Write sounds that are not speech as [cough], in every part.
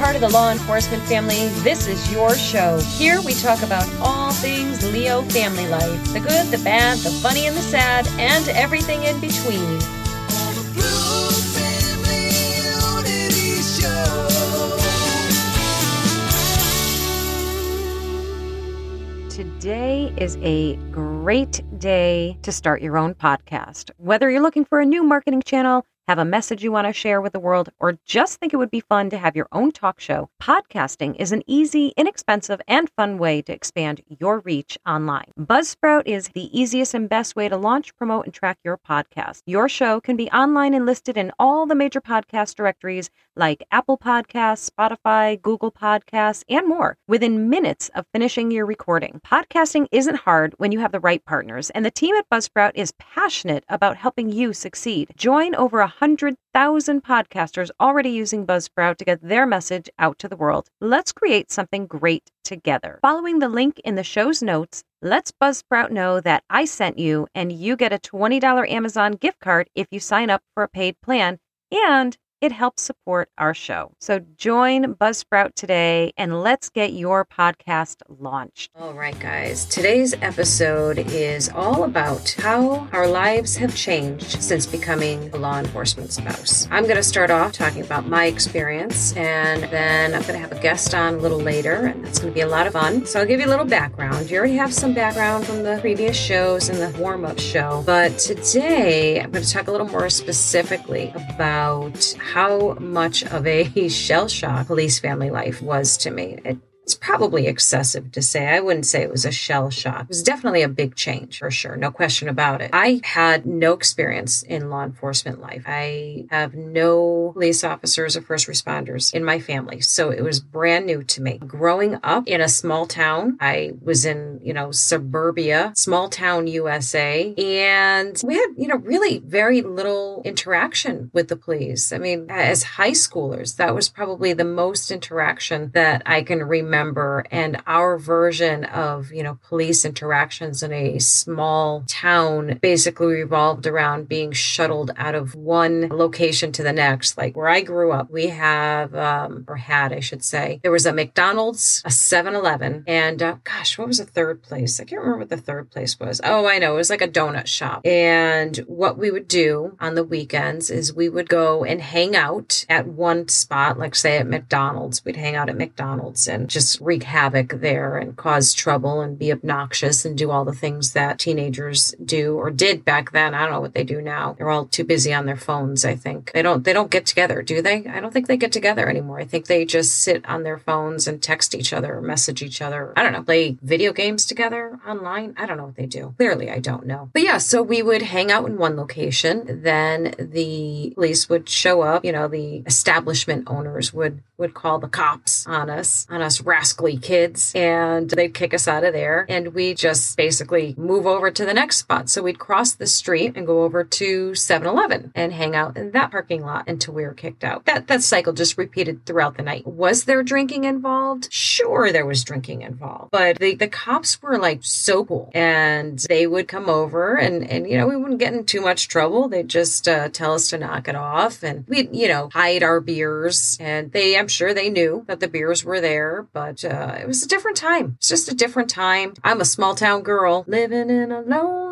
Part of the law enforcement family, this is your show. Here we talk about all things Leo family life the good, the bad, the funny, and the sad, and everything in between. Today is a great day to start your own podcast. Whether you're looking for a new marketing channel, have a message you want to share with the world, or just think it would be fun to have your own talk show, podcasting is an easy, inexpensive, and fun way to expand your reach online. Buzzsprout is the easiest and best way to launch, promote, and track your podcast. Your show can be online and listed in all the major podcast directories like Apple Podcasts, Spotify, Google Podcasts, and more within minutes of finishing your recording. Podcasting isn't hard when you have the right partners, and the team at Buzzsprout is passionate about helping you succeed. Join over a 100,000 podcasters already using Buzzsprout to get their message out to the world. Let's create something great together. Following the link in the show's notes, let's Buzzsprout know that I sent you and you get a $20 Amazon gift card if you sign up for a paid plan and it helps support our show. So join Buzzsprout today and let's get your podcast launched. All right, guys. Today's episode is all about how our lives have changed since becoming a law enforcement spouse. I'm going to start off talking about my experience and then I'm going to have a guest on a little later and it's going to be a lot of fun. So I'll give you a little background. You already have some background from the previous shows and the warm up show, but today I'm going to talk a little more specifically about how much of a [laughs] shell shock police family life was to me. It it's probably excessive to say. I wouldn't say it was a shell shock. It was definitely a big change for sure. No question about it. I had no experience in law enforcement life. I have no police officers or first responders in my family. So it was brand new to me. Growing up in a small town, I was in, you know, suburbia, small town USA, and we had, you know, really very little interaction with the police. I mean, as high schoolers, that was probably the most interaction that I can remember remember and our version of you know police interactions in a small town basically revolved around being shuttled out of one location to the next. Like where i grew up we have um, or had i should say there was a mcdonald's a 7-eleven and uh, gosh what was the third place? I can't remember what the third place was. Oh i know. It was like a donut shop. And what we would do on the weekends is we would go and hang out at one spot like say at mcdonald's. We'd hang out at mcdonald's and just wreak havoc there and cause trouble and be obnoxious and do all the things that teenagers do or did back then. I don't know what they do now. They're all too busy on their phones, I think. They don't they don't get together, do they? I don't think they get together anymore. I think they just sit on their phones and text each other or message each other. I don't know, play video games together online. I don't know what they do. Clearly, I don't know. But yeah, so we would hang out in one location, then the police would show up, you know, the establishment owners would would call the cops on us, on us rascally kids and they'd kick us out of there and we just basically move over to the next spot. So we'd cross the street and go over to 7-Eleven and hang out in that parking lot until we were kicked out. That that cycle just repeated throughout the night. Was there drinking involved? Sure there was drinking involved. But the, the cops were like so cool and they would come over and and you know we wouldn't get in too much trouble. They'd just uh, tell us to knock it off and we'd you know hide our beers and they I'm sure they knew that the beers were there, but but uh, it was a different time. It's just a different time. I'm a small town girl living in a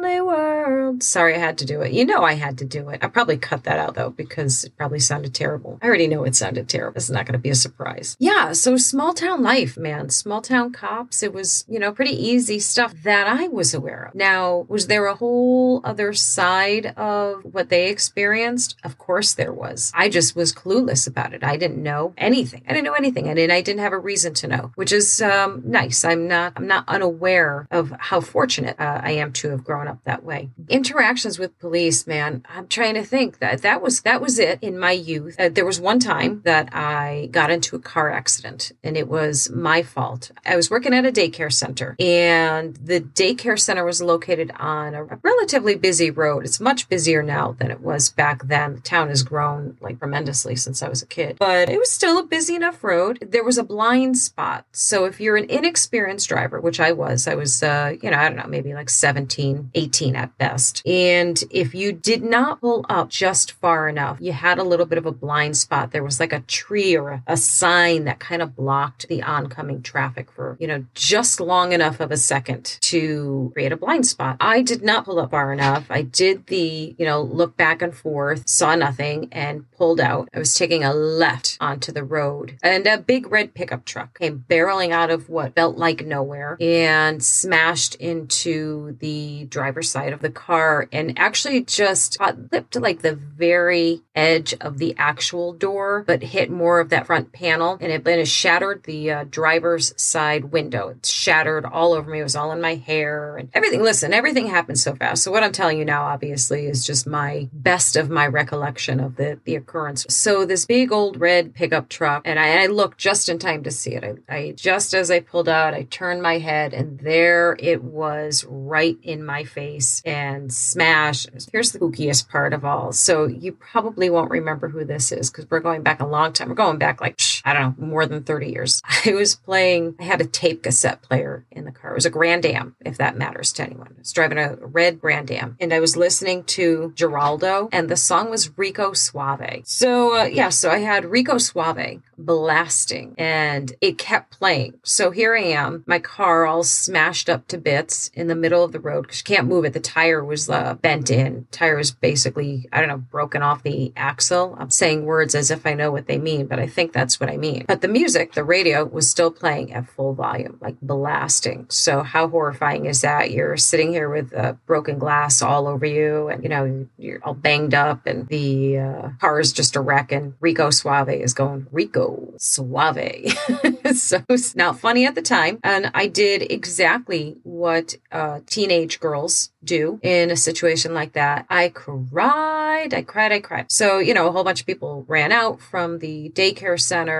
lonely world. Sorry, I had to do it. You know, I had to do it. I probably cut that out though because it probably sounded terrible. I already know it sounded terrible. It's not going to be a surprise. Yeah, so small town life, man. Small town cops. It was, you know, pretty easy stuff that I was aware of. Now, was there a whole other side of what they experienced? Of course there was. I just was clueless about it. I didn't know anything. I didn't know anything. and I didn't have a reason to know which is um, nice. I'm not I'm not unaware of how fortunate uh, I am to have grown up that way. Interactions with police, man. I'm trying to think that that was that was it in my youth. Uh, there was one time that I got into a car accident, and it was my fault. I was working at a daycare center, and the daycare center was located on a relatively busy road. It's much busier now than it was back then. The town has grown like tremendously since I was a kid, but it was still a busy enough road. There was a blind spot. So if you're an inexperienced driver, which I was, I was, uh, you know, I don't know, maybe like 17, 18 at best. And if you did not pull up just far enough, you had a little bit of a blind spot. There was like a tree or a, a sign that kind of blocked the oncoming traffic for, you know, just long enough of a second to create a blind spot. I did not pull up far enough. I did the, you know, look back and forth, saw nothing, and pulled out. I was taking a left onto the road, and a big red pickup truck came barreling out of what felt like nowhere and smashed into the driver's side of the car and actually just got to like the very edge of the actual door, but hit more of that front panel and it, it shattered the uh, driver's side window. It shattered all over me. It was all in my hair and everything. Listen, everything happened so fast. So what I'm telling you now, obviously, is just my best of my recollection of the, the occurrence. So this big old red pickup truck, and I, I looked just in time to see it. I, I just as I pulled out, I turned my head and there it was right in my face and smash. Here's the spookiest part of all. So you probably won't remember who this is because we're going back a long time. We're going back like, I don't know, more than 30 years. [laughs] I was playing, I had a tape cassette player in the car. It was a Grand Am, if that matters to anyone. I was driving a red Grand Am and I was listening to Gerardo and the song was Rico Suave. So, uh, yeah, so I had Rico Suave blasting and it kept playing. So here I am, my car all smashed up to bits in the middle of the road because you can't move it. The tire was uh, bent in. Tire was basically, I don't know, broken off the axle. I'm saying words as if I know what they mean, but I think that's what I mean. But the music, the radio was still playing at full volume, like blasting. So how horrifying is that? You're sitting here with uh, broken glass all over you and, you know, you're all banged up and the uh, car is just a wreck and Rico Suave is going, Rico Suave. [laughs] so it's not funny at the time. And I did exactly what uh, teenage girls do in a situation like that. I cried, I cried, I cried. So, you know, a whole bunch of people ran out from the daycare center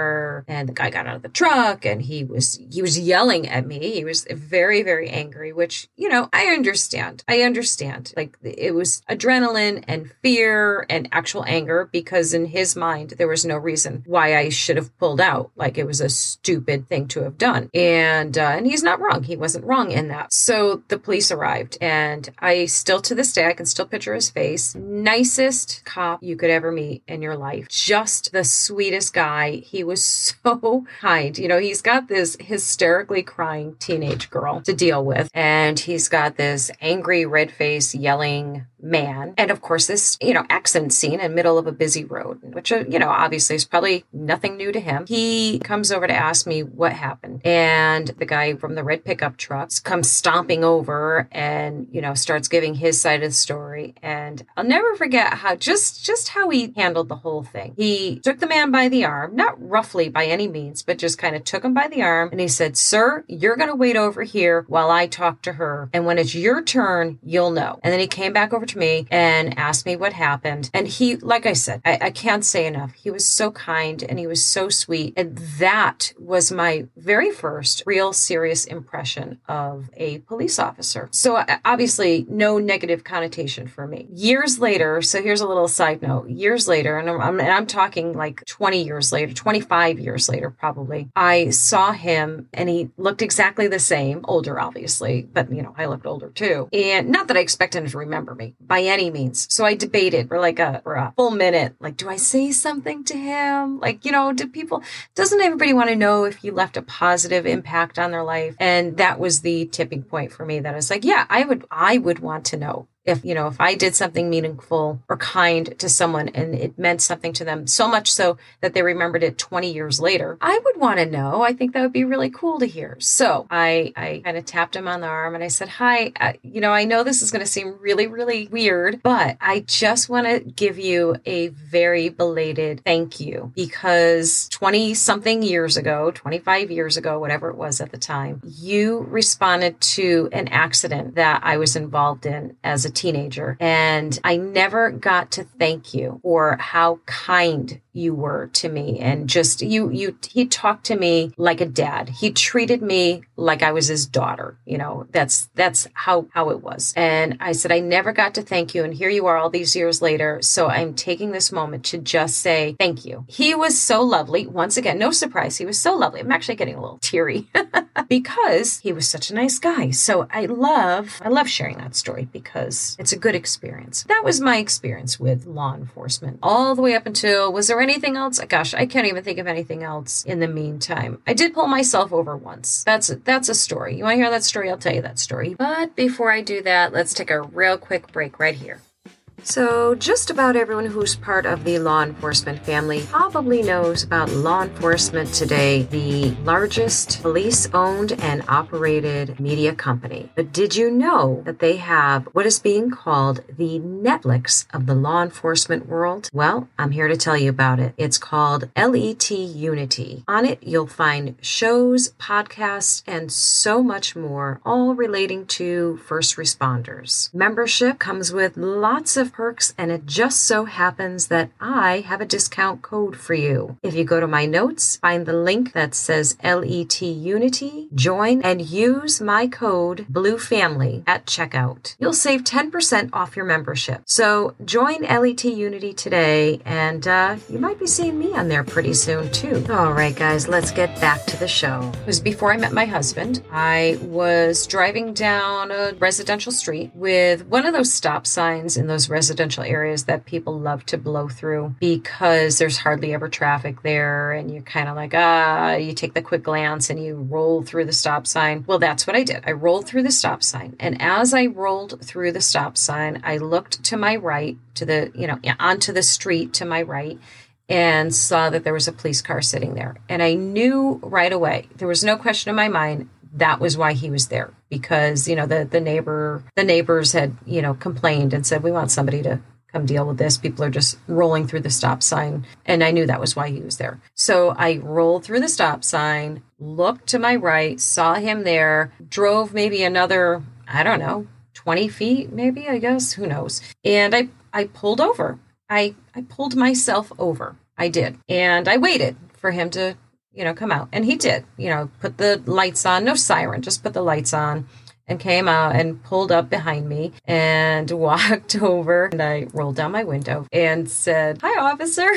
and the guy got out of the truck and he was he was yelling at me. He was very very angry, which, you know, I understand. I understand. Like it was adrenaline and fear and actual anger because in his mind there was no reason why I should have pulled out. Like it was a stupid thing to have done. And uh, and he's not wrong. He wasn't wrong in that. So the police arrived and I still to this day I can still picture his face. Nicest cop you could ever meet in your life. Just the sweetest guy. He was so [laughs] kind. You know, he's got this hysterically crying teenage girl to deal with and he's got this angry red face yelling man. And of course, this, you know, accident scene in middle of a busy road, which, uh, you know, obviously is probably nothing new to him. He comes over to ask me what happened. And the guy from the red pickup truck comes stomping over and, you know, starts giving his side of the story. And I'll never forget how just, just how he handled the whole thing. He took the man by the arm, not roughly by any means, but just kind of took him by the arm. And he said, sir, you're going to wait over here while I talk to her. And when it's your turn, you'll know. And then he came back over to me and asked me what happened. And he, like I said, I, I can't say enough. He was so kind and he was so sweet. And that was my very first real serious impression of a police officer. So uh, obviously, no negative connotation for me. Years later, so here's a little side note. Years later, and I'm, and I'm talking like 20 years later, 25 years later, probably, I saw him and he looked exactly the same, older, obviously, but you know, I looked older too. And not that I expect him to remember me by any means. So I debated for like a, for a full minute, like, do I say something to him? Like, you know, do people, doesn't everybody want to know if you left a positive impact on their life? And that was the tipping point for me that I was like, yeah, I would, I would want to know if you know if i did something meaningful or kind to someone and it meant something to them so much so that they remembered it 20 years later i would want to know. I think that would be really cool to hear. So i i kind of tapped him on the arm and i said hi uh, you know i know this is going to seem really really weird but i just want to give you a very belated thank you because 20 something years ago 25 years ago whatever it was at the time you responded to an accident that i was involved in as a teenager. And I never got to thank you for how kind you were to me. And just you you he talked to me like a dad. He treated me like i was his daughter you know that's that's how how it was. And i said i never got to thank you and here you are all these years later so i'm taking this moment to just say thank you. He was so lovely. Once again no surprise he was so lovely. I'm actually getting a little teary [laughs] because he was such a nice guy. So i love i love sharing that story because It's a good experience. That was my experience with law enforcement all the way up until was there anything else? Gosh, I can't even think of anything else in the meantime. I did pull myself over once. That's that's a story. You want to hear that story? I'll tell you that story. But before I do that, let's take a real quick break right here. So, just about everyone who's part of the law enforcement family probably knows about Law Enforcement Today, the largest police owned and operated media company. But did you know that they have what is being called the Netflix of the law enforcement world? Well, I'm here to tell you about it. It's called LET Unity. On it, you'll find shows, podcasts, and so much more, all relating to first responders. Membership comes with lots of perks, and it just so happens that I have a discount code for you. If you go to my notes, find the link that says LET Unity, join, and use my code Blue Family at checkout. You'll save 10% off your membership. So join LET Unity today, and uh, you might be seeing me on there pretty soon too. All right, guys, let's get back to the show. It was before I met my husband. I was driving down a residential street with one of those stop signs in those residential areas that people love to blow through because there's hardly ever traffic there and you're kind of like ah you take the quick glance and you roll through the stop sign. Well that's what i did. I rolled through the stop sign and as i rolled through the stop sign i looked to my right to the you know onto the street to my right and saw that there was a police car sitting there. And i knew right away there was no question in my mind that was why he was there because you know the the neighbor the neighbors had you know complained and said we want somebody to come deal with this. People are just rolling through the stop sign and i knew that was why he was there. So i rolled through the stop sign looked to my right saw him there drove maybe another i don't know 20 feet maybe i guess who knows? And i i pulled over. I i pulled myself over. I did. And i waited for him to you know, come out. And he did, you know, put the lights on, no siren, just put the lights on and came out and pulled up behind me and [laughs] walked over. And I rolled down my window and said, Hi, officer.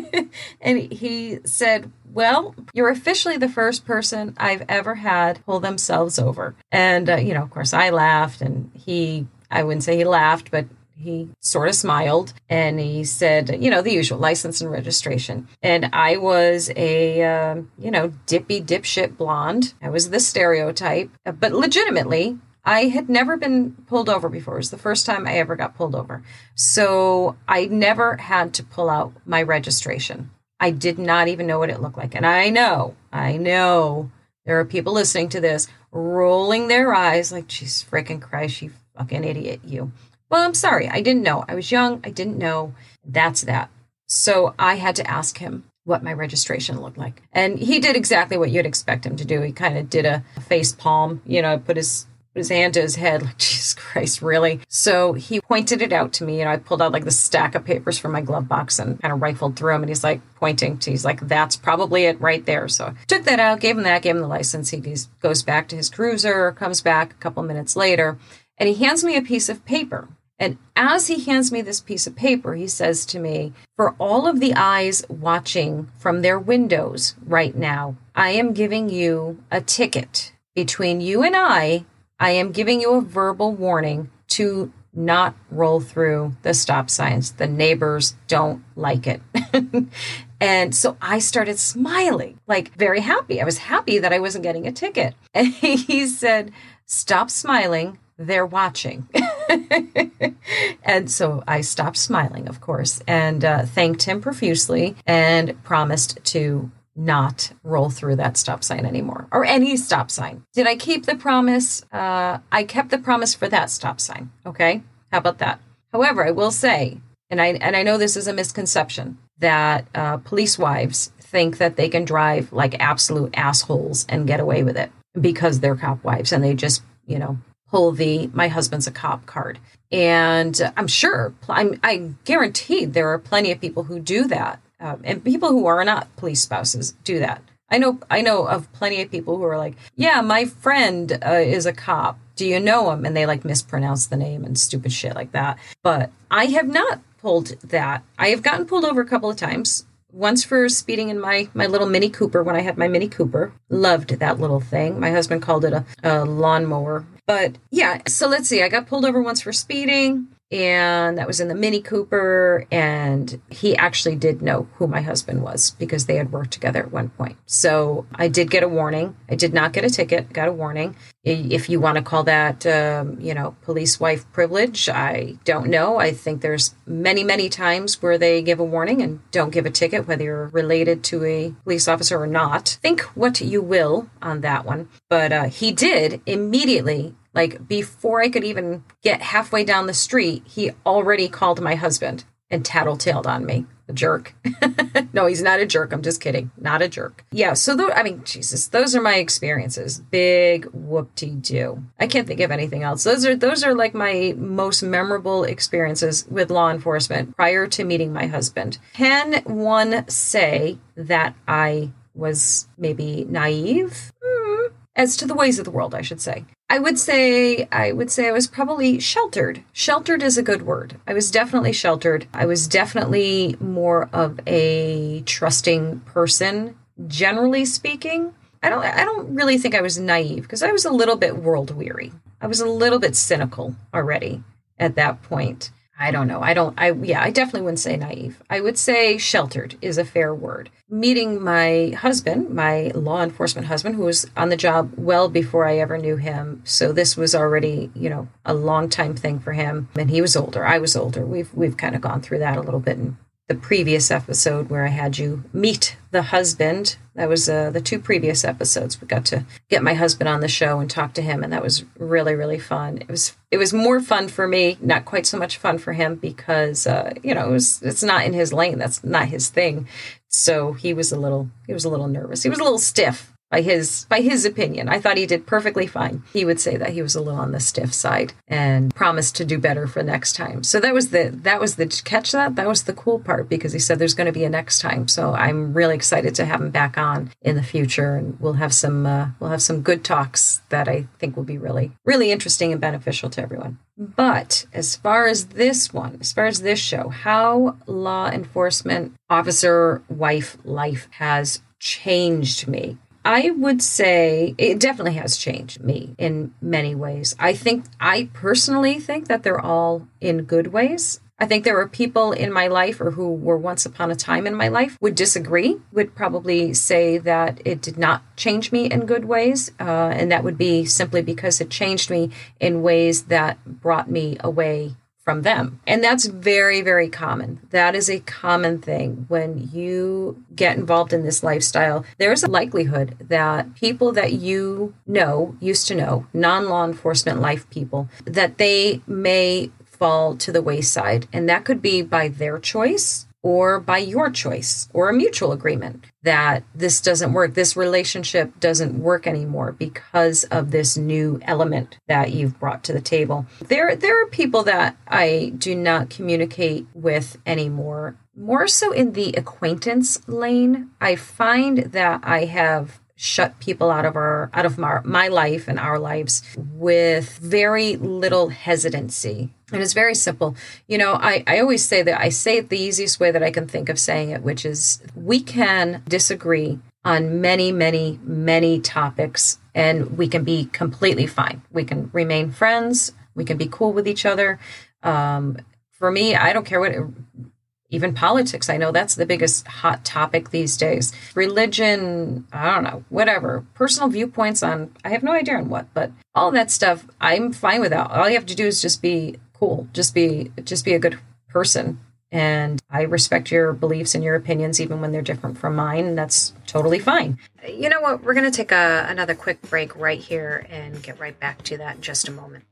[laughs] and he said, Well, you're officially the first person I've ever had pull themselves over. And, uh, you know, of course, I laughed and he, I wouldn't say he laughed, but he sort of smiled and he said, you know, the usual license and registration. And I was a, uh, you know, dippy dipshit blonde. I was the stereotype, but legitimately, I had never been pulled over before. It was the first time I ever got pulled over. So I never had to pull out my registration. I did not even know what it looked like. And I know, I know there are people listening to this rolling their eyes like, she's freaking Christ, you fucking idiot, you. Well, I'm sorry. I didn't know. I was young. I didn't know. That's that. So I had to ask him what my registration looked like. And he did exactly what you'd expect him to do. He kind of did a face palm, you know, put his put his hand to his head, [laughs] like, Jesus Christ, really? So he pointed it out to me, and I pulled out like the stack of papers from my glove box and kind of rifled through them. And he's like pointing to, he's like, that's probably it right there. So I took that out, gave him that, gave him the license. He goes back to his cruiser, comes back a couple minutes later, and he hands me a piece of paper. And as he hands me this piece of paper, he says to me, For all of the eyes watching from their windows right now, I am giving you a ticket. Between you and I, I am giving you a verbal warning to not roll through the stop signs. The neighbors don't like it. [laughs] and so I started smiling, like very happy. I was happy that I wasn't getting a ticket. [laughs] And he said, Stop smiling they're watching. [laughs] [laughs] and so I stopped smiling, of course, and uh, thanked him profusely and promised to not roll through that stop sign anymore or any stop sign. Did I keep the promise? Uh, I kept the promise for that stop sign. Okay. How about that? However, I will say, and I, and I know this is a misconception, that uh, police wives think that they can drive like absolute assholes and get away with it because they're cop wives and they just, you know, pull the my husband's a cop card. And I'm sure, I'm, I guaranteed there are plenty of people who do that. Um, and people who are not police spouses do that. I know, I know of plenty of people who are like, yeah, my friend uh, is a cop. Do you know him? And they like mispronounce the name and stupid shit like that. But I have not pulled that. I have gotten pulled over a couple of times once for speeding in my my little Mini Cooper when I had my Mini Cooper. Loved that little thing. My husband called it a, a lawnmower. But yeah, so let's see. I got pulled over once for speeding and that was in the Mini Cooper. And he actually did know who my husband was because they had worked together at one point. So I did get a warning. I did not get a ticket, got a warning. If you want to call that, um, you know, police wife privilege, I don't know. I think there's many, many times where they give a warning and don't give a ticket, whether you're related to a police officer or not. Think what you will on that one. But uh, he did immediately like before I could even get halfway down the street, he already called my husband and tattletaled on me. A jerk. [laughs] no, he's not a jerk. I'm just kidding. Not a jerk. Yeah. So, th- I mean, Jesus, those are my experiences. Big whoop de doo. I can't think of anything else. Those are those are like my most memorable experiences with law enforcement prior to meeting my husband. Can one say that I was maybe naive? Hmm. As to the ways of the world, I should say. I would say I would say I was probably sheltered. Sheltered is a good word. I was definitely sheltered. I was definitely more of a trusting person generally speaking. I don't I don't really think I was naive because I was a little bit world weary. I was a little bit cynical already at that point. I don't know. I don't, I, yeah, I definitely wouldn't say naive. I would say sheltered is a fair word. Meeting my husband, my law enforcement husband, who was on the job well before I ever knew him. So this was already, you know, a long time thing for him. And he was older. I was older. We've, we've kind of gone through that a little bit and the previous episode where I had you meet the husband. That was uh, the two previous episodes. We got to get my husband on the show and talk to him, and that was really really fun. It was it was more fun for me, not quite so much fun for him because uh, you know it was it's not in his lane. That's not his thing. So he was a little he was a little nervous. He was a little stiff by his by his opinion. I thought he did perfectly fine. He would say that he was a little on the stiff side and promised to do better for next time. So that was the that was the catch that that was the cool part because he said there's going to be a next time. So I'm really excited to have him back on in the future and we'll have some uh, we'll have some good talks that I think will be really really interesting and beneficial to everyone. But as far as this one, as far as this show, how law enforcement officer wife life has changed me I would say it definitely has changed me in many ways. I think, I personally think that they're all in good ways. I think there are people in my life or who were once upon a time in my life would disagree, would probably say that it did not change me in good ways. Uh, and that would be simply because it changed me in ways that brought me away from them. And that's very, very common. That is a common thing when you get involved in this lifestyle. There's a likelihood that people that you know, used to know, non law enforcement life people, that they may fall to the wayside. And that could be by their choice or by your choice or a mutual agreement that this doesn't work. This relationship doesn't work anymore because of this new element that you've brought to the table. There, there are people that I do not communicate with anymore. More so in the acquaintance lane. I find that I have shut people out of our out of my, my life and our lives with very little hesitancy and it's very simple you know I, I always say that i say it the easiest way that i can think of saying it which is we can disagree on many many many topics and we can be completely fine we can remain friends we can be cool with each other um, for me i don't care what even politics. I know that's the biggest hot topic these days. Religion, I don't know, whatever. Personal viewpoints on, I have no idea on what, but all that stuff, I'm fine with that. All you have to do is just be cool, just be, just be a good person. And I respect your beliefs and your opinions, even when they're different from mine. And that's totally fine. You know what? We're going to take a, another quick break right here and get right back to that in just a moment.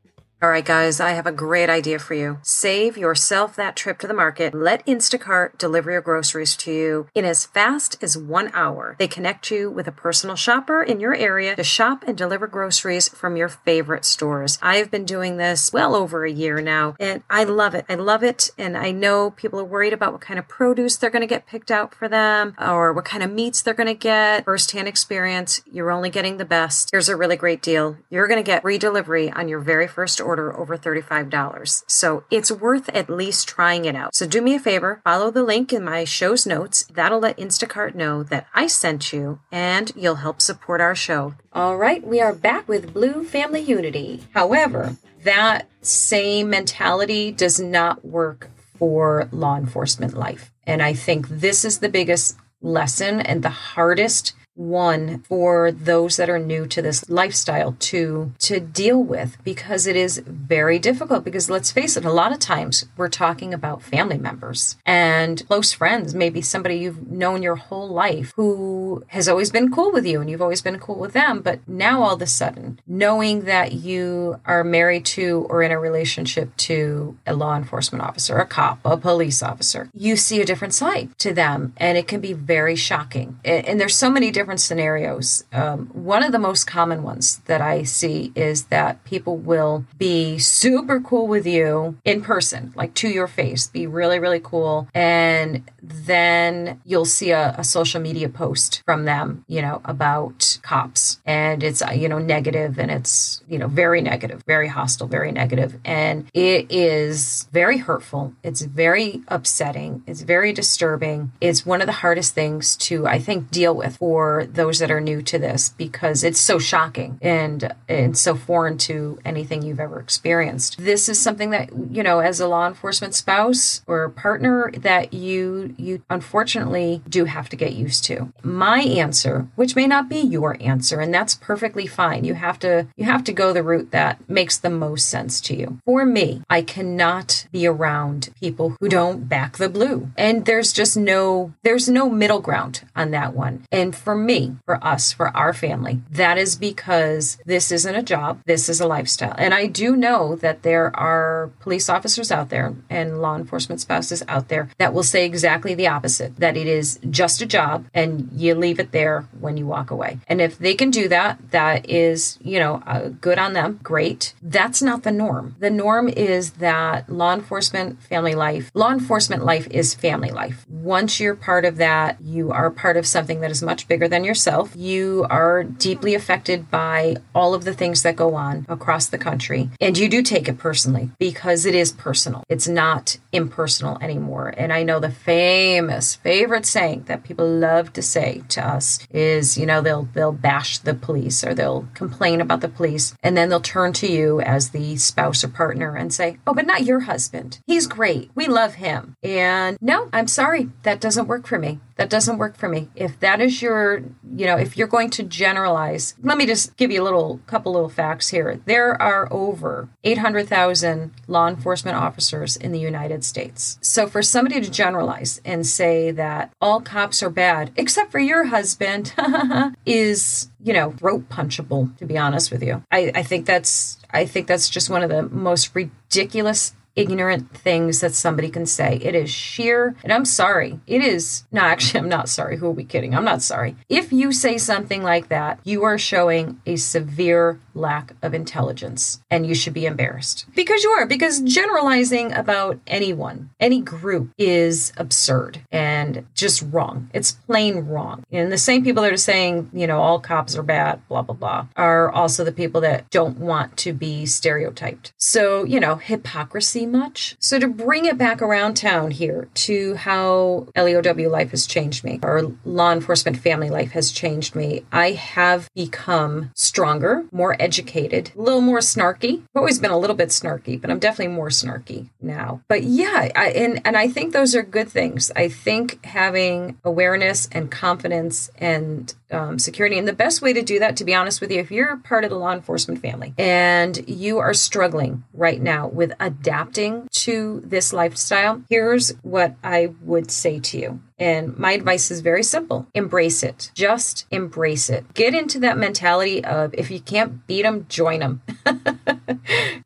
All right, guys, I have a great idea for you. Save yourself that trip to the market. Let Instacart deliver your groceries to you in as fast as one hour. They connect you with a personal shopper in your area to shop and deliver groceries from your favorite stores. I have been doing this well over a year now, and I love it. I love it. And I know people are worried about what kind of produce they're going to get picked out for them or what kind of meats they're going to get. Firsthand experience, you're only getting the best. Here's a really great deal. You're going to get free delivery on your very first order over $35. So it's worth at least trying it out. So do me a favor, follow the link in my show's notes. That'll let Instacart know that I sent you and you'll help support our show. All right, we are back with Blue Family Unity. However, that same mentality does not work for law enforcement life. And I think this is the biggest lesson and the hardest one for those that are new to this lifestyle to to deal with because it is very difficult because let's face it a lot of times we're talking about family members and close friends maybe somebody you've known your whole life who has always been cool with you and you've always been cool with them but now all of a sudden knowing that you are married to or in a relationship to a law enforcement officer a cop a police officer you see a different side to them and it can be very shocking. And there's so many different different scenarios. Um, one of the most common ones that I see is that people will be super cool with you in person, like to your face, be really, really cool. And then you'll see a, a social media post from them, you know, about cops. And it's, uh, you know, negative and it's, you know, very negative, very hostile, very negative. And it is very hurtful. It's very upsetting. It's very disturbing. It's one of the hardest things to, I think, deal with for those that are new to this because it's so shocking and and so foreign to anything you've ever experienced. This is something that you know as a law enforcement spouse or partner that you you unfortunately do have to get used to. My answer, which may not be your answer and that's perfectly fine. You have to you have to go the route that makes the most sense to you. For me, I cannot be around people who don't back the blue. And there's just no there's no middle ground on that one. And for me, for us, for our family. That is because this isn't a job, this is a lifestyle. And I do know that there are police officers out there and law enforcement spouses out there that will say exactly the opposite that it is just a job and you leave it there when you walk away. And if they can do that, that is, you know, uh, good on them, great. That's not the norm. The norm is that law enforcement, family life, law enforcement life is family life. Once you're part of that, you are part of something that is much bigger than than yourself. You are deeply affected by all of the things that go on across the country. And you do take it personally because it is personal. It's not impersonal anymore. And I know the famous favorite saying that people love to say to us is, you know, they'll they'll bash the police or they'll complain about the police and then they'll turn to you as the spouse or partner and say, "Oh, but not your husband. He's great. We love him." And no, I'm sorry. That doesn't work for me. That doesn't work for me. If that is your you know, if you're going to generalize, let me just give you a little couple little facts here. There are over 800,000 law enforcement officers in the United States. So for somebody to generalize and say that all cops are bad except for your husband [laughs] is, you know, rope punchable to be honest with you. I, I think that's I think that's just one of the most ridiculous ignorant things that somebody can say. It is sheer, and I'm sorry. It is, no, actually, I'm not sorry. Who are we kidding? I'm not sorry. If you say something like that, you are showing a severe lack of intelligence and you should be embarrassed because you are, because generalizing about anyone, any group is absurd and just wrong. It's plain wrong. And the same people that are saying, you know, all cops are bad, blah, blah, blah, are also the people that don't want to be stereotyped. So, you know, hypocrisy much. So to bring it back around town here to how LEOW life has changed me, or law enforcement family life has changed me, I have become stronger, more educated, a little more snarky. I've always been a little bit snarky, but I'm definitely more snarky now. But yeah, I, and and I think those are good things. I think having awareness and confidence and um, security. And the best way to do that, to be honest with you, if you're part of the law enforcement family and you are struggling right now with adapting to this lifestyle, here's what I would say to you. And my advice is very simple embrace it. Just embrace it. Get into that mentality of if you can't beat them, join them. [laughs]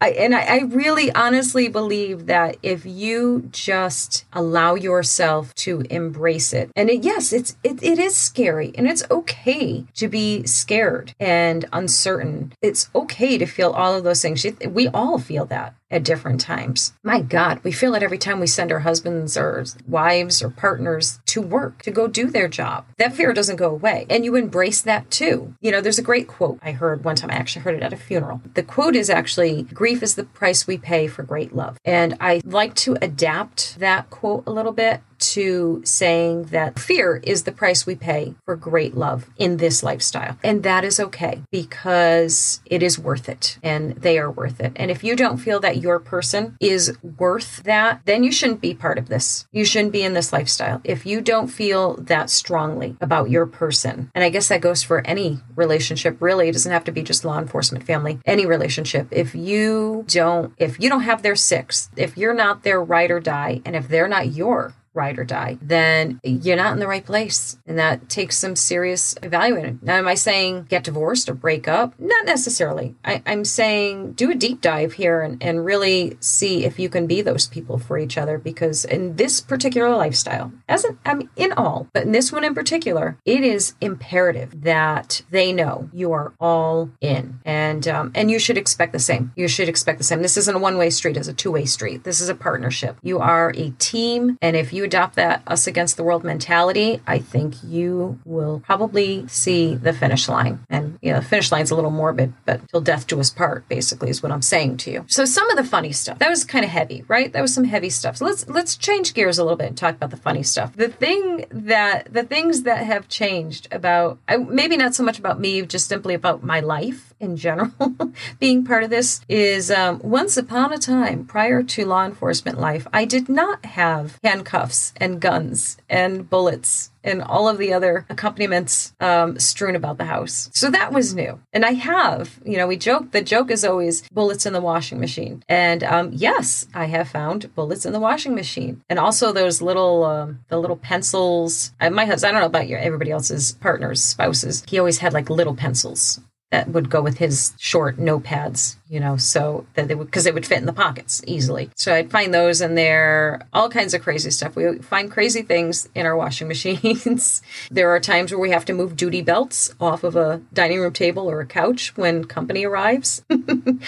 I, and I, I really honestly believe that if you just allow yourself to embrace it, and it, yes, it's it, it is scary and it's okay to be scared and uncertain. It's okay to feel all of those things. We all feel that at different times. My God, we feel it every time we send our husbands or wives or partners to work, to go do their job. That fear doesn't go away. And you embrace that too. You know, there's a great quote I heard one time. I actually heard it at a funeral. The quote is actually grief is the price we pay for great love. And I like to adapt that quote a little bit to saying that fear is the price we pay for great love in this lifestyle. And that is okay because it is worth it and they are worth it. And if you don't feel that your person is worth that, then you shouldn't be part of this. You shouldn't be in this lifestyle. If you don't feel that strongly about your person, and I guess that goes for any relationship, really, it doesn't have to be just law enforcement family, any relationship. If you don't, if you don't have their six, if you're not their ride or die, and if they're not your ride or die, then you're not in the right place. And that takes some serious evaluating. Now, am I saying get divorced or break up? Not necessarily. I, am saying do a deep dive here and, and really see if you can be those people for each other because in this particular lifestyle, as in, I mean, in all, but in this one in particular, it is imperative that they know you are all in. And, um, and you should expect the same. You should expect the same. This isn't a one way street, it's a two way street. This is a partnership. You are a team. And if you adopt that us against the world mentality, I think you will probably see the finish line. And you know, the finish line's a little morbid, but till death do us part, basically, is what I'm saying to you. So some of the funny stuff that was kind of heavy, right? That was some heavy stuff. So let's let's change gears a little bit and talk about the funny stuff. The thing that the things that have changed about maybe not so much about me, just simply about my life in general [laughs] being part of this is um, once upon a time prior to law enforcement life, I did not have handcuffs and guns and bullets and all of the other accompaniments um, strewn about the house. So that was new. And I have, you know, we joke, the joke is always bullets in the washing machine. And um, yes, I have found bullets in the washing machine. And also those little, um, the little pencils. I, my husband, I don't know about your, everybody else's partners, spouses. He always had like little pencils that would go with his short notepads, you know, so that they would, because they would fit in the pockets easily. So I'd find those in there, all kinds of crazy stuff. We find crazy things in our washing [laughs] machines. there are times where we have to move duty belts off of a dining room table or a couch when company arrives. [laughs] it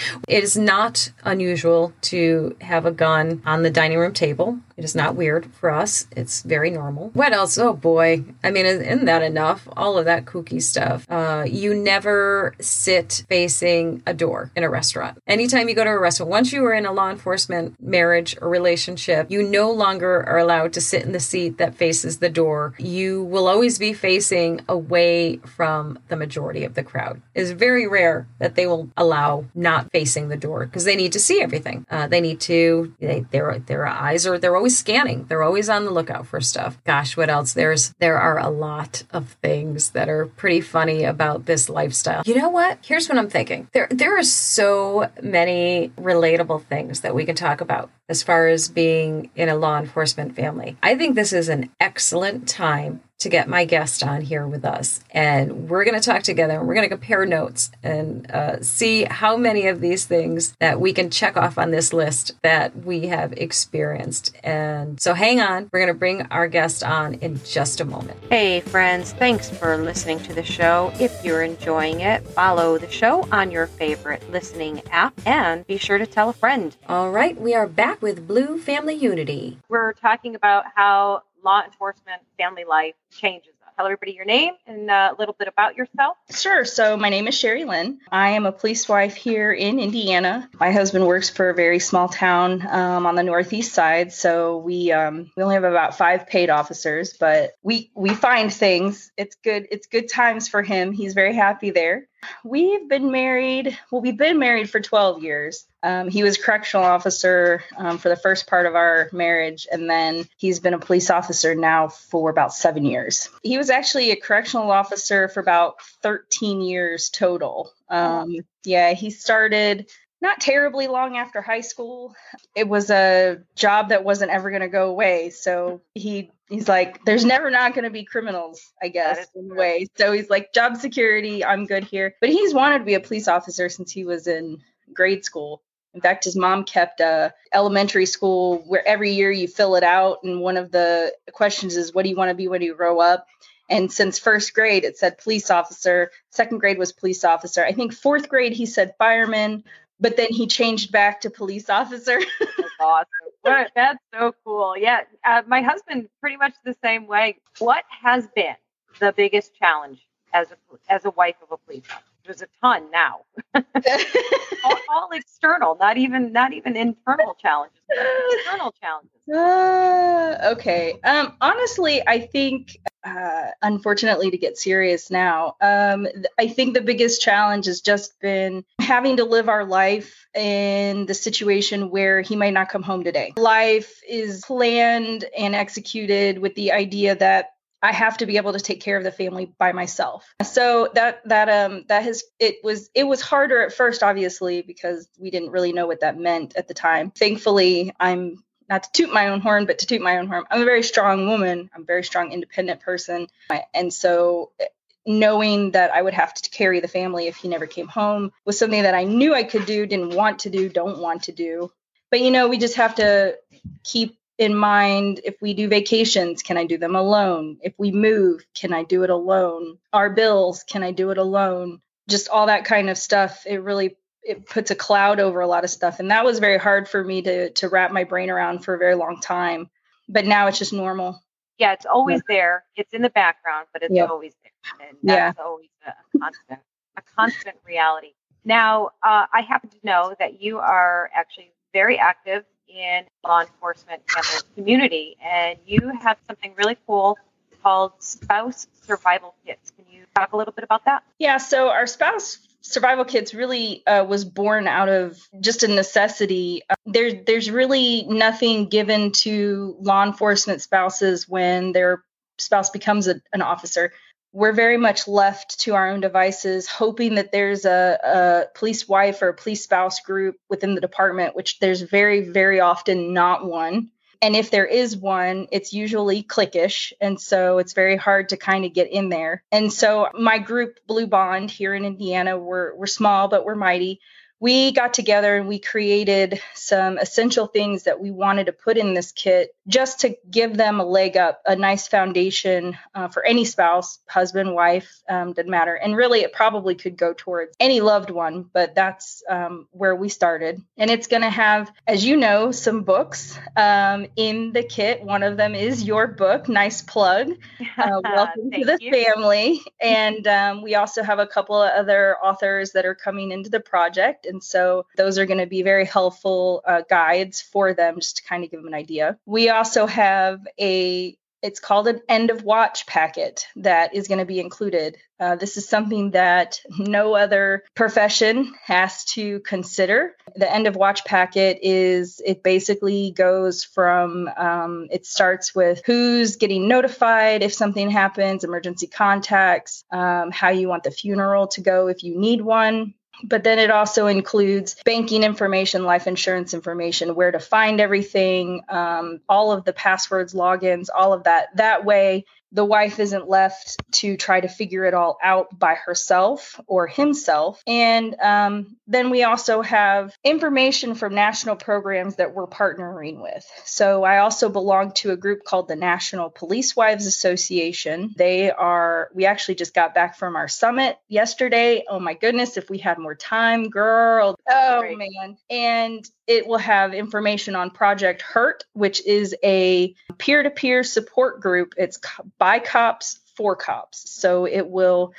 is not unusual to have a gun on the dining room table. It is not weird for us. It's very normal. What else? Oh boy. I mean, isn't that enough? All of that kooky stuff. Uh, you never sit facing a door in a restaurant. Anytime you go to a restaurant, once you are in a law enforcement marriage or relationship, you no longer are allowed to sit in the seat that faces the door. You will always be facing away from the majority of the crowd. It's very rare that they will allow not facing the door because they need to see everything. Uh, they need to, they, their, their eyes are, they're always scanning. They're always on the lookout for stuff. Gosh, what else? There's there are a lot of things that are pretty funny about this lifestyle. You know what? Here's what I'm thinking. There there are so many relatable things that we can talk about as far as being in a law enforcement family. I think this is an excellent time to get my guest on here with us. And we're going to talk together and we're going to compare notes and uh, see how many of these things that we can check off on this list that we have experienced. And so hang on, we're going to bring our guest on in just a moment. Hey, friends, thanks for listening to the show. If you're enjoying it, follow the show on your favorite listening app and be sure to tell a friend. All right, we are back with Blue Family Unity. We're talking about how law enforcement family life changes tell everybody your name and a little bit about yourself? Sure. So, my name is Cherilyn. I am a police wife here in Indiana. My husband works for a very small town um, on the northeast side. So, we um, we only have about five paid officers, but we we find things. It's good. It's good times for him. He's very happy there. We've been married. Well, we've been married for 12 years. Um, he was correctional officer um, for the first part of our marriage, and then he's been a police officer now for about seven years. He was actually a correctional officer for about 13 years total. Um, yeah, he started not terribly long after high school. It was a job that wasn't ever going to go away. So he he's like, there's never not going to be criminals, I guess, in a way. So he's like, job security, I'm good here. But he's wanted to be a police officer since he was in grade school. In fact, his mom kept a elementary school where every year you fill it out, and one of the questions is, "What do you want to be when you grow up?" And since first grade, it said police officer. Second grade was police officer. I think fourth grade he said fireman, but then he changed back to police officer. [laughs] That's awesome. That's so cool. Yeah, uh, my husband pretty much the same way. What has been the biggest challenge as a as a wife of a police officer? There's a ton now. [laughs] all, all, external, not even not even internal challenges, external challenges. Uh, okay. Um, honestly, I think, uh, unfortunately, to get serious now, um, I think the biggest challenge has just been having to live our life in the situation where he might not come home today. Life is planned and executed with the idea that I have to be able to take care of the family by myself. So that that um that has it was it was harder at first obviously because we didn't really know what that meant at the time. Thankfully, I'm not to toot my own horn, but to toot my own horn. I'm a very strong woman. I'm a very strong independent person. And so eh, knowing that I would have to carry the family if he never came home was something that I knew I could do, didn't want to do, don't want to do. But you know, we just have to keep in mind if we do vacations, can I do them alone? If we move, can I do it alone? Our bills, can I do it alone? Just all that kind of stuff. It really it puts a cloud over a lot of stuff and that was very hard for me to to wrap my brain around for a very long time. But now it's just normal. Yeah, it's always yeah. there. It's in the background, but it's always there. And that's yeah. always a constant a constant reality. Now, uh, I happen to know that you are actually very active in law enforcement and the community. And you have something really cool called Spouse Survival Kits. Can you talk a little bit about that? Yeah, so our spouse survival kits really uh, was born out of just a necessity. Uh, there's there's really nothing given to law enforcement spouses when their spouse becomes a, an officer we're very much left to our own devices, hoping that there's a, a, police wife or a police spouse group within the department, which there's very, very often not one. And if there is one, it's usually cliquish. And so it's very hard to kind of get in there. And so my group, Blue Bond, here in Indiana, we're, we're small, but we're mighty we got together and we created some essential things that we wanted to put in this kit just to give them a leg up, a nice foundation uh, for any spouse, husband, wife, um, doesn't matter. And really, it probably could go towards any loved one, but that's um, where we started. And it's going to have, as you know, some books um, in the kit. One of them is your book. Nice plug. [laughs] Uh, welcome to the you. family. And um, we also have a couple of other authors that are coming into the project and so those are going to be very helpful uh, guides for them just to kind of give them an idea. We also have a it's called an end of watch packet that is going to be included. Uh, this is something that no other profession has to consider. The end of watch packet is it basically goes from um, it starts with who's getting notified if something happens, emergency contacts, um, how you want the funeral to go if you need one, but then it also includes banking information, life insurance information, where to find everything, um, all of the passwords, logins, all of that. That way, the wife isn't left to try to figure it all out by herself or himself. And um, then we also have information from national programs that we're partnering with. So I also belong to a group called the National Police Wives Association. They are, we actually just got back from our summit yesterday. Oh my goodness, if we had more time, girl. Oh Great. man. And it will have information on Project Hurt, which is a peer to peer support group. It's by cops for cops. So it will,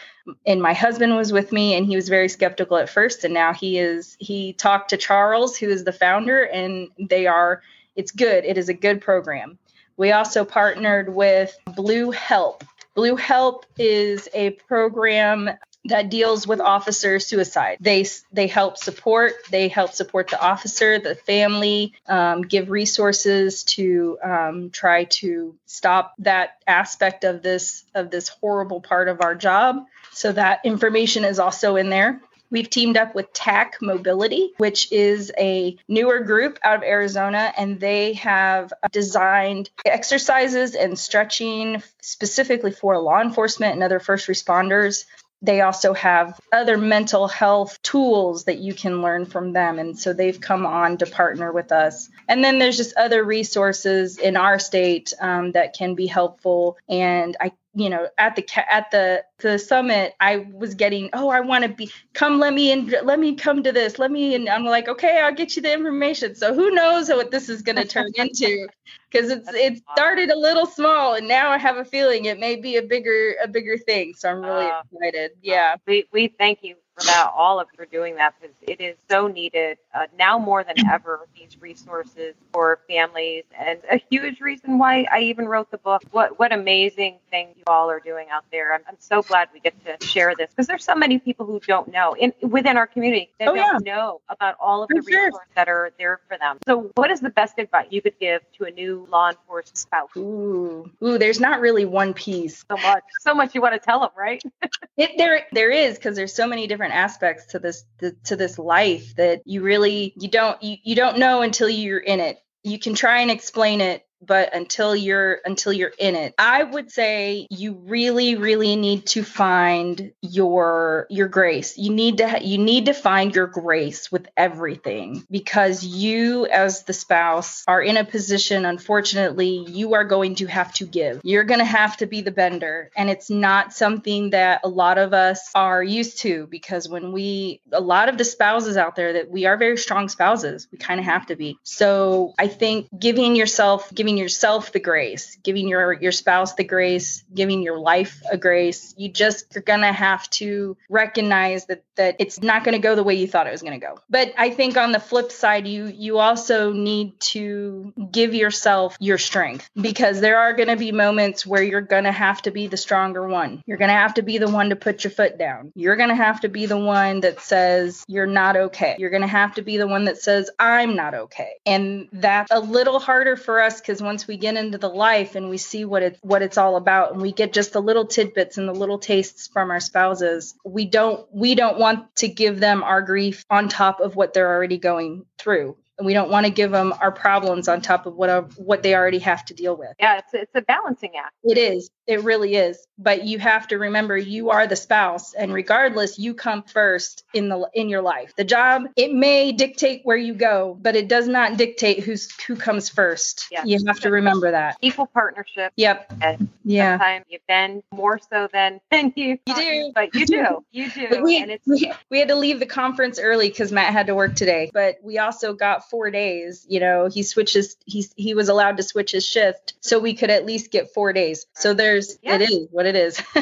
and my husband was with me and he was very skeptical at first. And now he is, he talked to Charles, who is the founder, and they are, it's good. It is a good program. We also partnered with Blue Help. Blue Help is a program that deals with officer suicide. They they help support. They help support the officer, the family, um, give resources to um, try to stop that aspect of this of this horrible part of our job. So that information is also in there. We've teamed up with TAC Mobility, which is a newer group out of Arizona, and they have designed exercises and stretching specifically for law enforcement and other first responders they also have other mental health tools that you can learn from them. And so they've come on to partner with us. And then there's just other resources in our state um, that can be helpful. And I, you know, at the at the the summit, I was getting, oh, I want to be, come, let me in, let me come to this, let me, and I'm like, okay, I'll get you the information. So who knows what this is going to turn [laughs] into? Because it's it started a little small, and now I have a feeling it may be a bigger a bigger thing. So I'm really uh, excited. Yeah, we we thank you that, all of you for doing that because it is so needed uh, now more than ever. These resources for families, and a huge reason why I even wrote the book. What what amazing thing you all are doing out there! I'm, I'm so glad we get to share this because there's so many people who don't know in within our community that oh, don't yeah. know about all of the resources sure. that are there for them. So, what is the best advice you could give to a new law enforcement spouse? Ooh, ooh, there's not really one piece. So much, so much you want to tell them, right? [laughs] it, there, there is because there's so many different different aspects to this to this life that you really you don't you, you don't know until you're in it. You can try and explain it but until you're until you're in it i would say you really really need to find your your grace. You need to you need to find your grace with everything because you as the spouse are in a position unfortunately you are going to have to give. You're going to have to be the bender and it's not something that a lot of us are used to because when we a lot of the spouses out there that we are very strong spouses we kind of have to be. So i think giving yourself giving giving yourself the grace, giving your your spouse the grace, giving your life a grace. You just you're gonna have to recognize that that it's not gonna go the way you thought it was gonna go. But I think on the flip side, you you also need to give yourself your strength because there are gonna be moments where you're gonna have to be the stronger one. You're gonna have to be the one to put your foot down. You're gonna have to be the one that says you're not okay. You're gonna have to be the one that says I'm not okay. And that's a little harder for us because once we get into the life and we see what it's what it's all about and we get just the little tidbits and the little tastes from our spouses we don't we don't want to give them our grief on top of what they're already going through and we don't want to give them our problems on top of what what they already have to deal with. Yeah, it's it's a balancing act. It is. It really is. But you have to remember you are the spouse and regardless you come first in the in your life. The job it may dictate where you go, but it does not dictate who's who comes first. Yeah. You have to remember that. Equal partnership. Yep. And yeah. Sometimes you bend more so than [laughs] than you. You do. But you do. You do. we, and it's we, we had to leave the conference early cuz Matt had to work today, but we also got four days. You know, he switches. He's he was allowed to switch his shift, so we could at least get four days. So there's yeah. it is what it is. [laughs]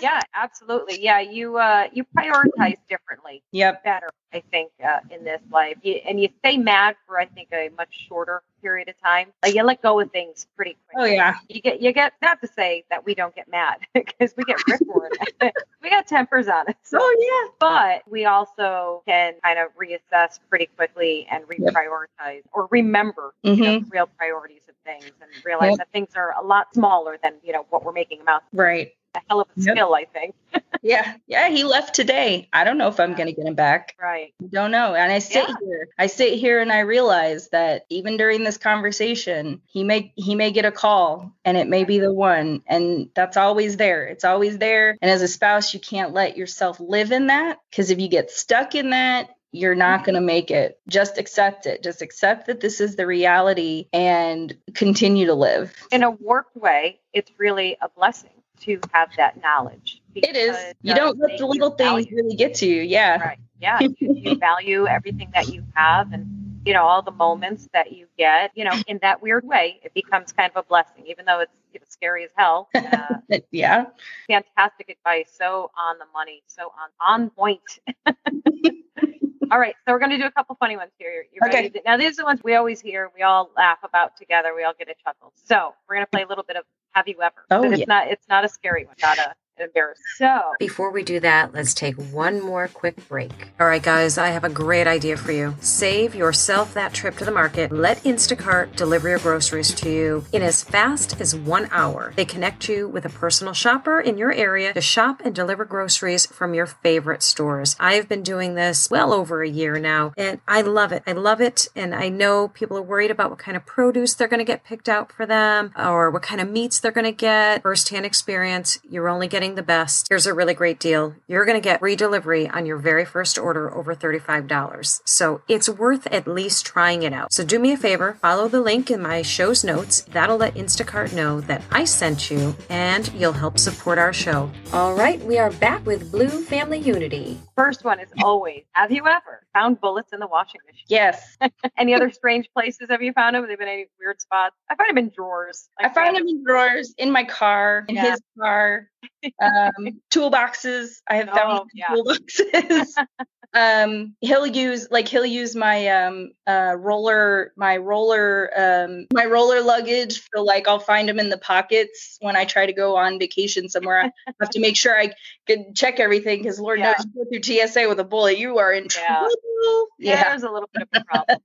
yeah, absolutely. Yeah, you uh you prioritize differently. Yep. Better. I think, uh, in this life. You, and you stay mad for, I think, a much shorter period of time. Like you let go of things pretty quickly. Oh yeah. You get, you get, not to say that we don't get mad [laughs] because we get [laughs] we got tempers on us. So, oh yeah. But we also can kind of reassess pretty quickly and reprioritize yep. or remember mm-hmm. you know, mm-hmm. real priorities of things and realize yep. that things are a lot smaller than, you know, what we're making them out. Right a hell of a yep. skill, I think. [laughs] yeah, yeah, he left today. I don't know if I'm going to get him back. Right. Don't know. And I sit yeah. here, I sit here, and I realize that even during this conversation, he may he may get a call, and it may be the one, and that's always there. It's always there. And as a spouse, you can't let yourself live in that because if you get stuck in that, you're not mm-hmm. going to make it. Just accept it. Just accept that this is the reality and continue to live. In a warped way, it's really a blessing to have that knowledge. It is. You don't let the little things value. really get to you. Yeah. Right. Yeah. you, you [laughs] value everything that you have and, you know, all the moments that you get, you know, in that weird way, it becomes kind of a blessing, even though it's you know, scary as hell. [laughs] Uh, yeah. Fantastic advice. So on the money. So on, on point. [laughs] All right, so we're going to do a couple funny ones here. You okay. Now, these are the ones we always hear, we all laugh about together, we all get a chuckle. So we're going to play a little bit of Have You Ever? Oh, it's yeah. not it's not a scary one, not a So, before we do that, let's take one more quick break. All right, guys, I have a great idea for you. Save yourself that trip to the market. Let Instacart deliver your groceries to you in as fast as one hour. They connect you with a personal shopper in your area to shop and deliver groceries from your favorite stores. I've been doing this well over a year now, and I love it. I love it, and I know people are worried about what kind of produce they're going to get picked out for them or what kind of meats they're going to get. Firsthand experience, you're only getting the best, here's a really great deal. You're going to get free delivery on your very first order over $35. So it's worth at least trying it out. So do me a favor, follow the link in my show's notes. That'll let Instacart know that I sent you and you'll help support our show. All right, we are back with Blue Family Unity. First one is always Have you ever found bullets in the washing machine? Yes. [laughs] any other strange places have you found them? Have they been any weird spots? I find them in drawers. Like I find them in drawers, in my car, in yeah. his car, um, [laughs] toolboxes. I have found oh, yeah. toolboxes. [laughs] um he'll use like he'll use my um uh roller my roller um my roller luggage so like i'll find him in the pockets when i try to go on vacation somewhere i [laughs] have to make sure i can check everything because lord yeah. knows you go through tsa with a bullet you are in yeah. trouble yeah. yeah there's a little bit of a problem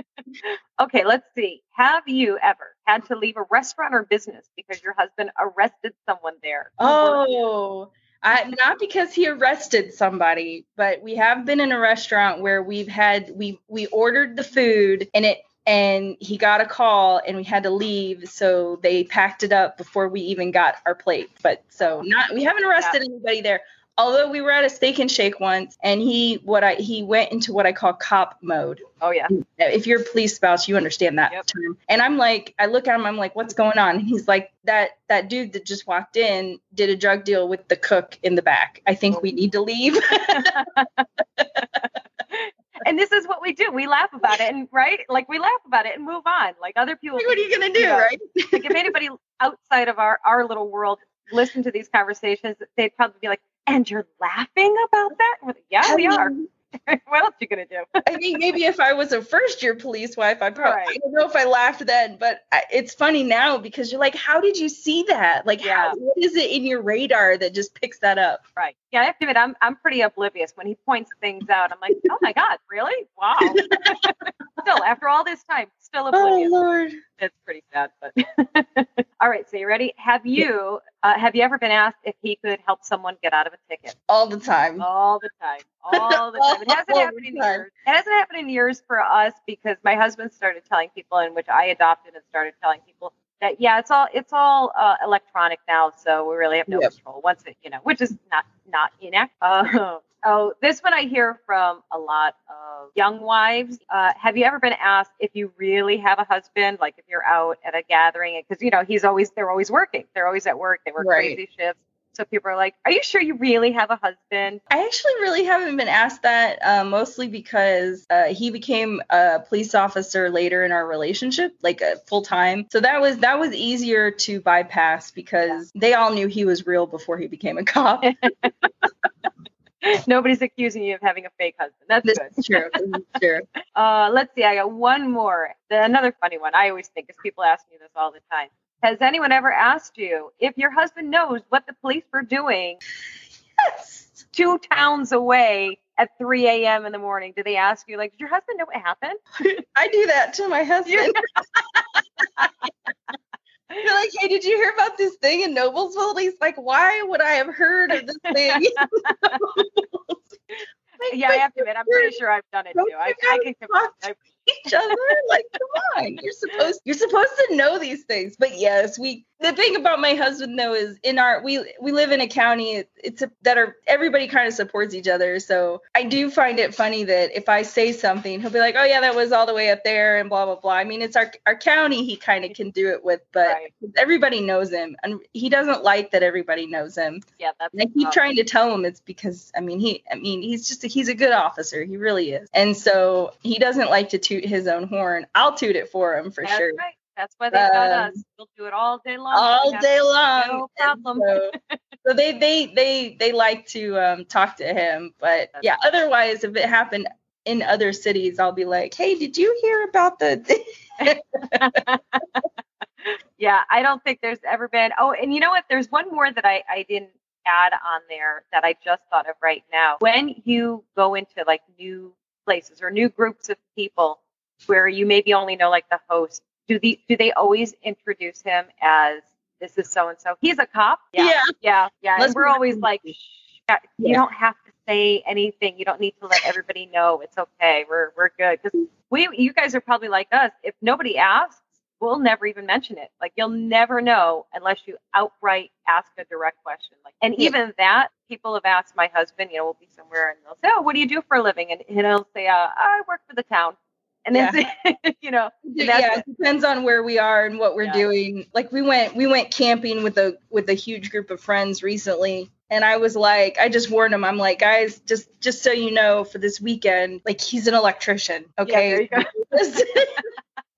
[laughs] okay let's see have you ever had to leave a restaurant or business because your husband arrested someone there oh I, not because he arrested somebody, but we have been in a restaurant where we've had we we ordered the food and it and he got a call and we had to leave. So they packed it up before we even got our plate. But so not we haven't arrested yeah. anybody there although we were at a steak and shake once and he what i he went into what i call cop mode oh yeah if you're a police spouse you understand that yep. term and i'm like i look at him i'm like what's going on and he's like that that dude that just walked in did a drug deal with the cook in the back i think we need to leave [laughs] [laughs] and this is what we do. We laugh about it, and right, like we laugh about it and move on. Like other people. What are you gonna do, you know, right? like if anybody outside of our our little world listened to these conversations, they'd probably be like, and you're laughing about that? Yeah, we are. Um, [laughs] what else are you gonna do? I think maybe if I was a first year police wife, I probably right. I don't know if I laughed then, but I, it's funny now because you're like, how did you see that? Like, yeah. how, what is it in your radar that just picks that up? Right. Yeah, I have to admit, I'm I'm pretty oblivious when he points things out. I'm like, oh my god, really? Wow. [laughs] still, after all this time, still oh, oblivious. Oh Lord, it's pretty sad. But [laughs] all right, so you ready? Have you uh, have you ever been asked if he could help someone get out of a ticket? All the time. All the time. All the time. It [laughs] hasn't happened in years. It hasn't happened in years for us because my husband started telling people, in which I adopted and started telling people that yeah, it's all it's all uh, electronic now, so we really have no yep. control. Once it, you know, which is not not inact. Uh, [laughs] Oh, this one I hear from a lot of young wives. Uh, have you ever been asked if you really have a husband? Like if you're out at a gathering, because you know he's always they're always working. They're always at work. They work right. crazy shifts. So people are like, "Are you sure you really have a husband?" I actually really haven't been asked that, uh, mostly because uh, he became a police officer later in our relationship, like a uh, full time. So that was that was easier to bypass because they all knew he was real before he became a cop. [laughs] Nobody's accusing you of having a fake husband. That's this good. True. [laughs] true. Uh, let's see. I got one more. Another funny one. I always think, because people ask me this all the time. Has anyone ever asked you if your husband knows what the police were doing? Yes. Two towns away at 3 a.m. in the morning. Do they ask you, like, did your husband know what happened? [laughs] I do that to my husband. You're [laughs] [laughs] like, hey, did you hear about this thing in Noblesville? He's like, why would I have heard of this thing? yeah, I have to admit, I'm pretty sure I've done it too. I, I can confess each other. Like, come on, you're supposed you're supposed to know these things. But yes, we. The thing about my husband though is in our we we live in a county it's a, that are everybody kind of supports each other. So I do find it funny that if I say something, he'll be like, "Oh yeah, that was all the way up there," and blah blah blah. I mean, it's our our county. He kind of can do it with, but right. everybody knows him, and he doesn't like that everybody knows him. Yeah, that's. And I keep trying to tell him it's because I mean he I mean he's just a, he's a good officer. He really is, and so he doesn't like to toot his own horn. I'll toot it for him for That's sure. Right. That's why they um, got us. We'll do it all day long. All day long. No [laughs] problem. So, so, they [laughs] they they they like to um, talk to him, but That's yeah. Otherwise, if it happened in other cities, I'll be like, "Hey, did you hear about the?" [laughs] yeah, I don't think there's ever been. Oh, and you know what? There's one more that I I didn't add on there that I just thought of right now. When you go into like new places or new groups of people where you maybe only know like the host, do the do they always introduce him as this is so and so? He's a cop. Yeah, yeah, yeah. yeah. And we're always like, you yeah. don't have to say anything. You don't need to let everybody know. It's okay. We're we're good because we you guys are probably like us. If nobody asks, we'll never even mention it. Like you'll never know unless you outright ask a direct question. Like, and Yeah. even that, people have asked my husband. You know, we'll be somewhere and they'll say, "Oh, what do you do for a living?" And he'll say, uh, "I work for the town." And then, [laughs] you know, [laughs] yeah, it. depends on where we are and what we're Yeah. doing. Like we went we went camping with a with a huge group of friends recently. And I was like, I just warned him. I'm like, guys, just just so you know, for this weekend, like he's an electrician. Yeah, Okay. go. [laughs]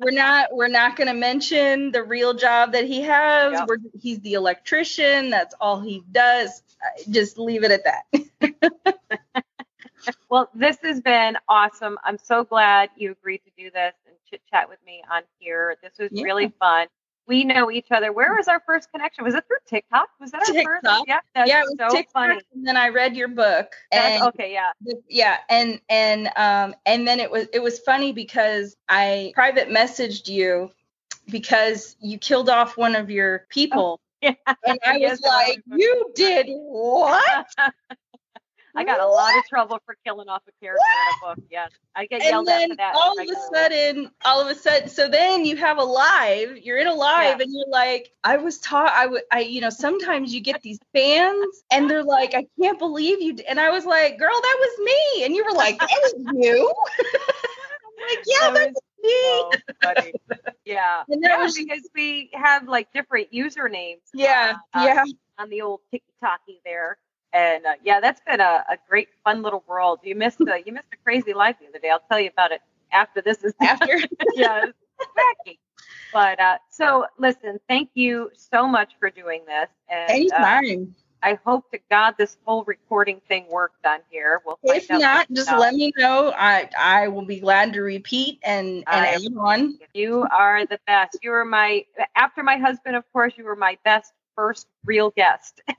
we're not we're not going to mention the real job that he has. Yep. We're, he's the electrician. That's all he does. Just leave it at that. Well, this has been awesome. I'm so glad you agreed to do this and chit chat with me on here. This was Yeah. really fun. We know each other. Where was our first connection? Was it through TikTok? Was that our TikTok. first? Yeah, that's yeah, it was so TikTok, funny. And then I read your book. That's, and okay, yeah. the- yeah and and um and then it was it was funny because i private messaged you because you killed off one of your people [laughs] Yeah. and i was like you did what [laughs] I got a lot of trouble for killing off a character in a book. Yes, I get and yelled at for that. all of a sudden all of a sudden so then you have a live you're in a live Yeah. and you're like i was taught i would i you know sometimes you get these fans and they're like i can't believe you d-" and i was like girl that was me and you were like that was you [laughs] i'm like [laughs] yeah That that was was me so funny. Yeah, And that yeah, was- because we have like different usernames. yeah uh, yeah on the old TikToky there. And uh, yeah, that's been a, a great, fun little world. You missed the you missed a crazy life the other day. I'll tell you about it after this is after [laughs] yeah, wacky. But uh, so listen, thank you so much for doing this, and uh, anytime I hope to God this whole recording thing worked on here. We'll if out not just let me know i i will be glad to repeat and and I- add You are the best. You were my after my husband, of course. You were my best first real guest. [laughs]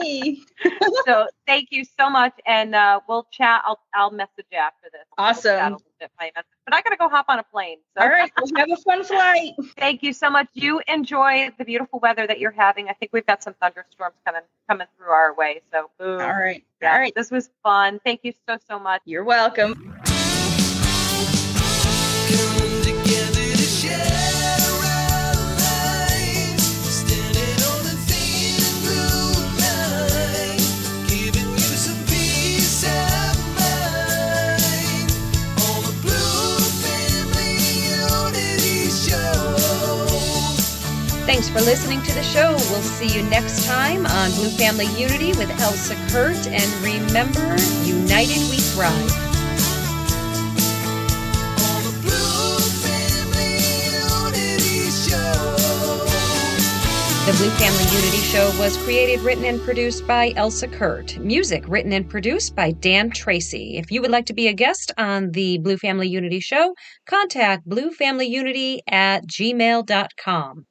[laughs] So thank you so much, and uh, we'll chat. I'll I'll message you after this. Awesome. chat a little bit. But I gotta go hop on a plane. So all right well, have a fun flight [laughs] thank you so much. You enjoy the beautiful weather that you're having. I think we've got some thunderstorms coming coming through our way. So boom. all right Yeah, all right This was fun. Thank you so so much. you're welcome Thanks for listening to the show. We'll see you next time on Blue Family Unity with Elsa Kurt. And remember, united we thrive. The Blue Family Unity Show. Was created, written, and produced by Elsa Kurt. Music written and produced by Dan Tracy. If you would like to be a guest on the Blue Family Unity Show, contact bluefamilyunity at gmail.com.